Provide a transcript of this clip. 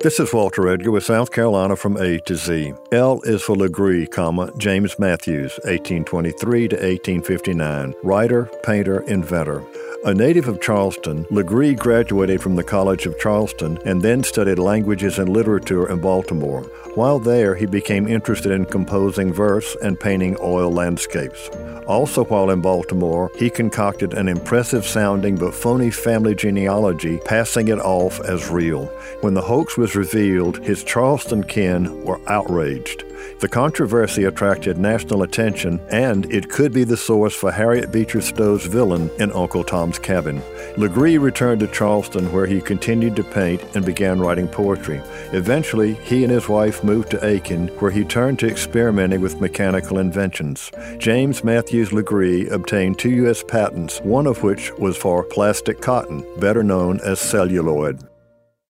This is Walter Edgar with South Carolina from A to Z. L is for Legaré, comma, James Mathewes, 1823 to 1859, writer, painter, inventor. A native of Charleston, Legaré graduated from the College of Charleston and then studied languages and literature in Baltimore. While there, he became interested in composing verse and painting oil landscapes. Also, while in Baltimore, he concocted an impressive sounding but phony family genealogy, passing it off as real. When the hoax was revealed, his Charleston kin were outraged. The controversy attracted national attention, and it could be the source for Harriet Beecher Stowe's villain in Uncle Tom's Cabin. Legaré returned to Charleston, where he continued to paint and began writing poetry. Eventually, he and his wife moved to Aiken, where he turned to experimenting with mechanical inventions. James Mathewes Legaré obtained two U.S. patents, one of which was for plastic cotton, better known as celluloid.